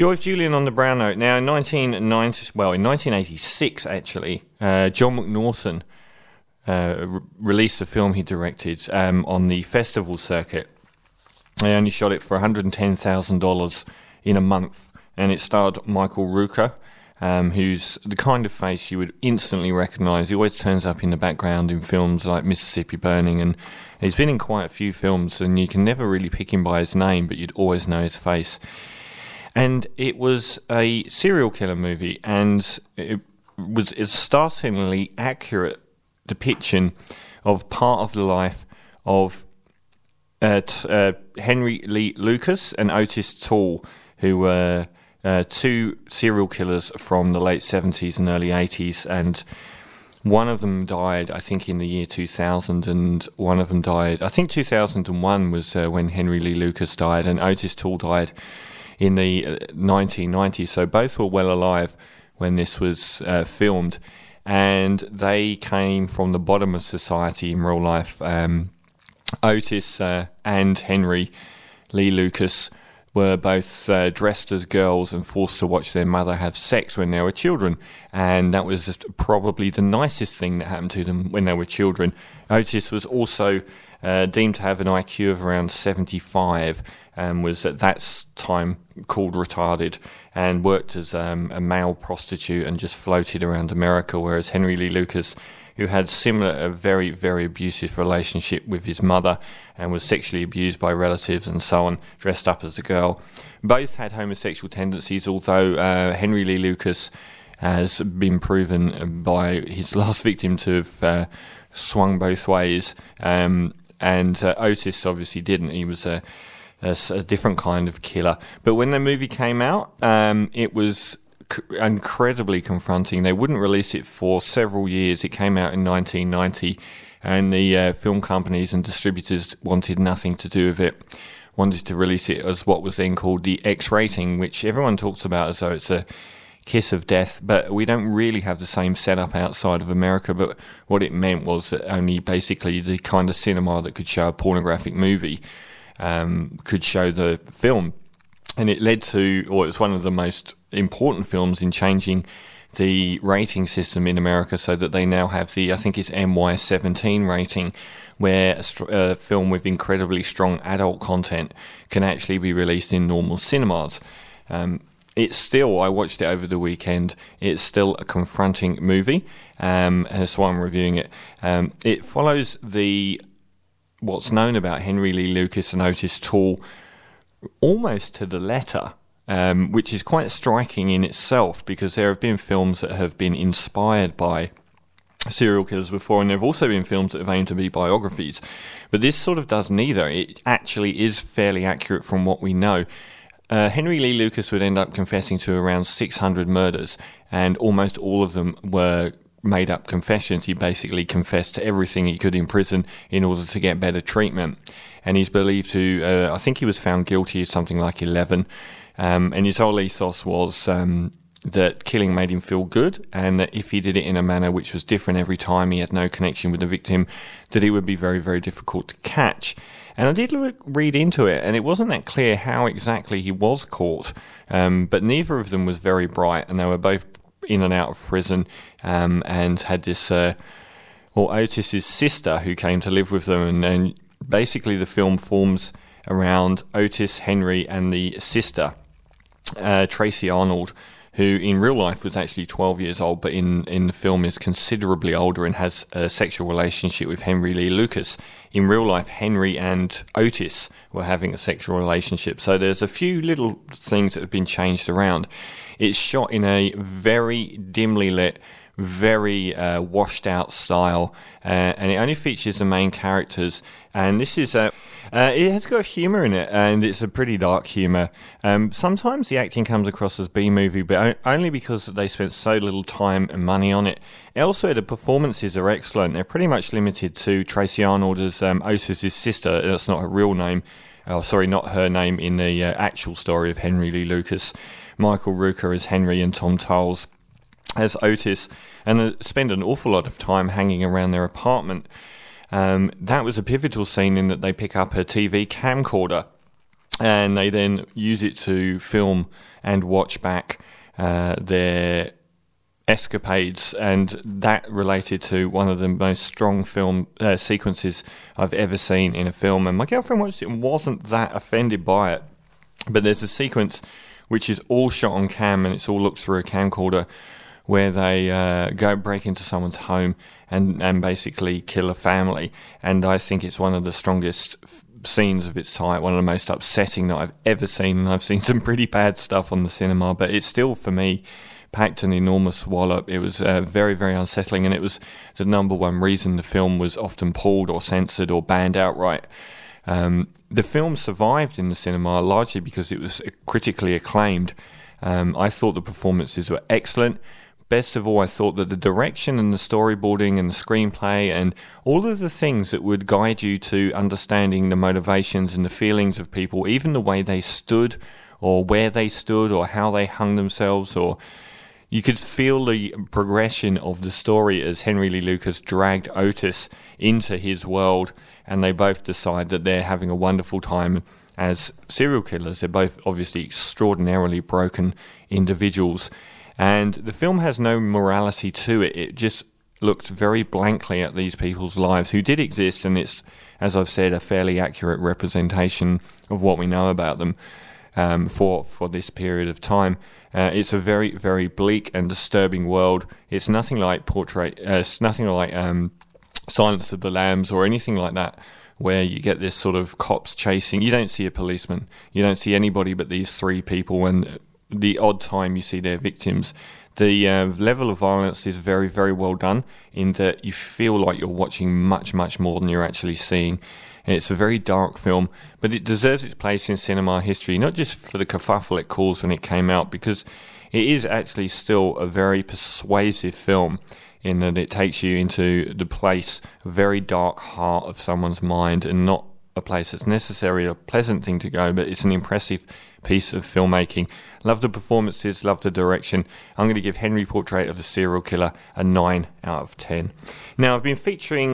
You're with Julian on the Brown Note. Now, in 1990, well, in 1986, actually, uh, John McNaughton uh, re- released a film he directed um, on the festival circuit. They only shot it for $110,000 in a month, and it starred Michael Rooker, um, who's the kind of face you would instantly recognise. He always turns up in the background in films like Mississippi Burning, and he's been in quite a few films, and you can never really pick him by his name, but you'd always know his face. And it was a serial killer movie, and it was a startlingly accurate depiction of part of the life of uh, t- uh, Henry Lee Lucas and Otis Toole, who were uh, two serial killers from the late 70s and early 80s. And one of them died, I think, in the year 2000, and one of them died, I think 2001 was uh, when Henry Lee Lucas died, and Otis Toole died in the 1990s. Uh, so both were well alive when this was uh, filmed. And they came from the bottom of society in real life. Um, Otis uh, and Henry Lee Lucas were both uh, dressed as girls and forced to watch their mother have sex when they were children. And that was probably the nicest thing that happened to them when they were children. Otis was also uh, deemed to have an IQ of around 75 and was at that time called retarded and worked as um, a male prostitute and just floated around America, whereas Henry Lee Lucas who had similar a very very abusive relationship with his mother and was sexually abused by relatives and so on, dressed up as a girl. Both had homosexual tendencies, although uh, Henry Lee Lucas has been proven by his last victim to have uh, swung both ways, um, and uh, Otis obviously didn't. He was a, a, different kind of killer. But when the movie came out, um, it was incredibly confronting. They wouldn't release it for several years. It came out in 1990, and the uh, film companies and distributors wanted nothing to do with it. Wanted to release it as what was then called the X rating, which everyone talks about as though it's a kiss of death, but we don't really have the same setup outside of America. But what it meant was that only basically the kind of cinema that could show a pornographic movie um, could show the film. And it led to, or it was one of the most important films in changing the rating system in America so that they now have the, I think it's NC-17 rating, where a, a, film with incredibly strong adult content can actually be released in normal cinemas. Um, it's still, I watched it over the weekend, it's still a confronting movie, um, so I'm reviewing it. Um, it follows the what's known about Henry Lee Lucas and Otis Toole almost to the letter um, which is quite striking in itself because there have been films that have been inspired by serial killers before, and there have also been films that have aimed to be biographies. But this sort of does neither. It actually is fairly accurate from what we know. Uh, Henry Lee Lucas would end up confessing to around 600 murders, and almost all of them were made up confessions. He basically confessed to everything he could in prison in order to get better treatment. And he's believed to, uh, I think he was found guilty of something like 11. Um, and his whole ethos was um, that killing made him feel good, and that if he did it in a manner which was different every time, he had no connection with the victim, that it would be very, very difficult to catch. And I did look, read into it, and it wasn't that clear how exactly he was caught, um, but neither of them was very bright, and they were both in and out of prison, um, and had this, uh, or Otis's sister who came to live with them, and, and basically the film forms around Otis, Henry, and the sister uh, Tracy Arnold, who in real life was actually 12 years old, but in, in the film is considerably older and has a sexual relationship with Henry Lee Lucas. In real life, Henry and Otis were having a sexual relationship. So there's a few little things that have been changed around. It's shot in a very dimly lit, very uh, washed out style, uh, and it only features the main characters. And this is a uh, it has got humour in it, and it's a pretty dark humour. Um, sometimes the acting comes across as B movie, but only because they spent so little time and money on it. Elsewhere, the performances are excellent. They're pretty much limited to Tracy Arnold as um, sister. That's not her real name. Oh, sorry, not her name in the uh, actual story of Henry Lee Lucas. Michael Rooker as Henry and Tom Towles as Otis, and uh, spend an awful lot of time hanging around their apartment. Um, that was a pivotal scene in that they pick up her TV camcorder and they then use it to film and watch back uh, their escapades, and that related to one of the most strong film uh, sequences I've ever seen in a film. And my girlfriend watched it and wasn't that offended by it, but there's a sequence which is all shot on cam and it's all looked through a camcorder where they uh, go break into someone's home and, and basically kill a family. And I think it's one of the strongest f- scenes of its type, one of the most upsetting that I've ever seen. And I've seen some pretty bad stuff on the cinema, but it's still for me packed an enormous wallop. It was uh, very, very unsettling, and it was the number one reason the film was often pulled or censored or banned outright. Um, the film survived in the cinema largely because it was critically acclaimed. Um, I thought the performances were excellent. Best of all, I thought that the direction and the storyboarding and the screenplay and all of the things that would guide you to understanding the motivations and the feelings of people, even the way they stood or where they stood or how they hung themselves or you could feel the progression of the story as Henry Lee Lucas dragged Otis into his world, and they both decide that they're having a wonderful time as serial killers. They're both obviously extraordinarily broken individuals, and the film has no morality to it. It just looked very blankly at these people's lives who did exist, and it's, as I've said, a fairly accurate representation of what we know about them um, for for this period of time. Uh, it's a very very bleak and disturbing world. It's nothing like portrait. Uh, it's nothing like um, Silence of the Lambs or anything like that, where you get this sort of cops chasing. You don't see a policeman. You don't see anybody but these three people. And the odd time you see their victims. The uh, level of violence is very, very well done in that you feel like you're watching much, much more than you're actually seeing. It's a very dark film, but it deserves its place in cinema history, not just for the kerfuffle it caused when it came out, because it is actually still a very persuasive film in that it takes you into the place, very dark heart of someone's mind, and not place that's necessarily a pleasant thing to go, but it's an impressive piece of filmmaking. Love the performances, love the direction. I'm going to give Henry Portrait of a Serial Killer a 9 out of 10. Now, I've been featuring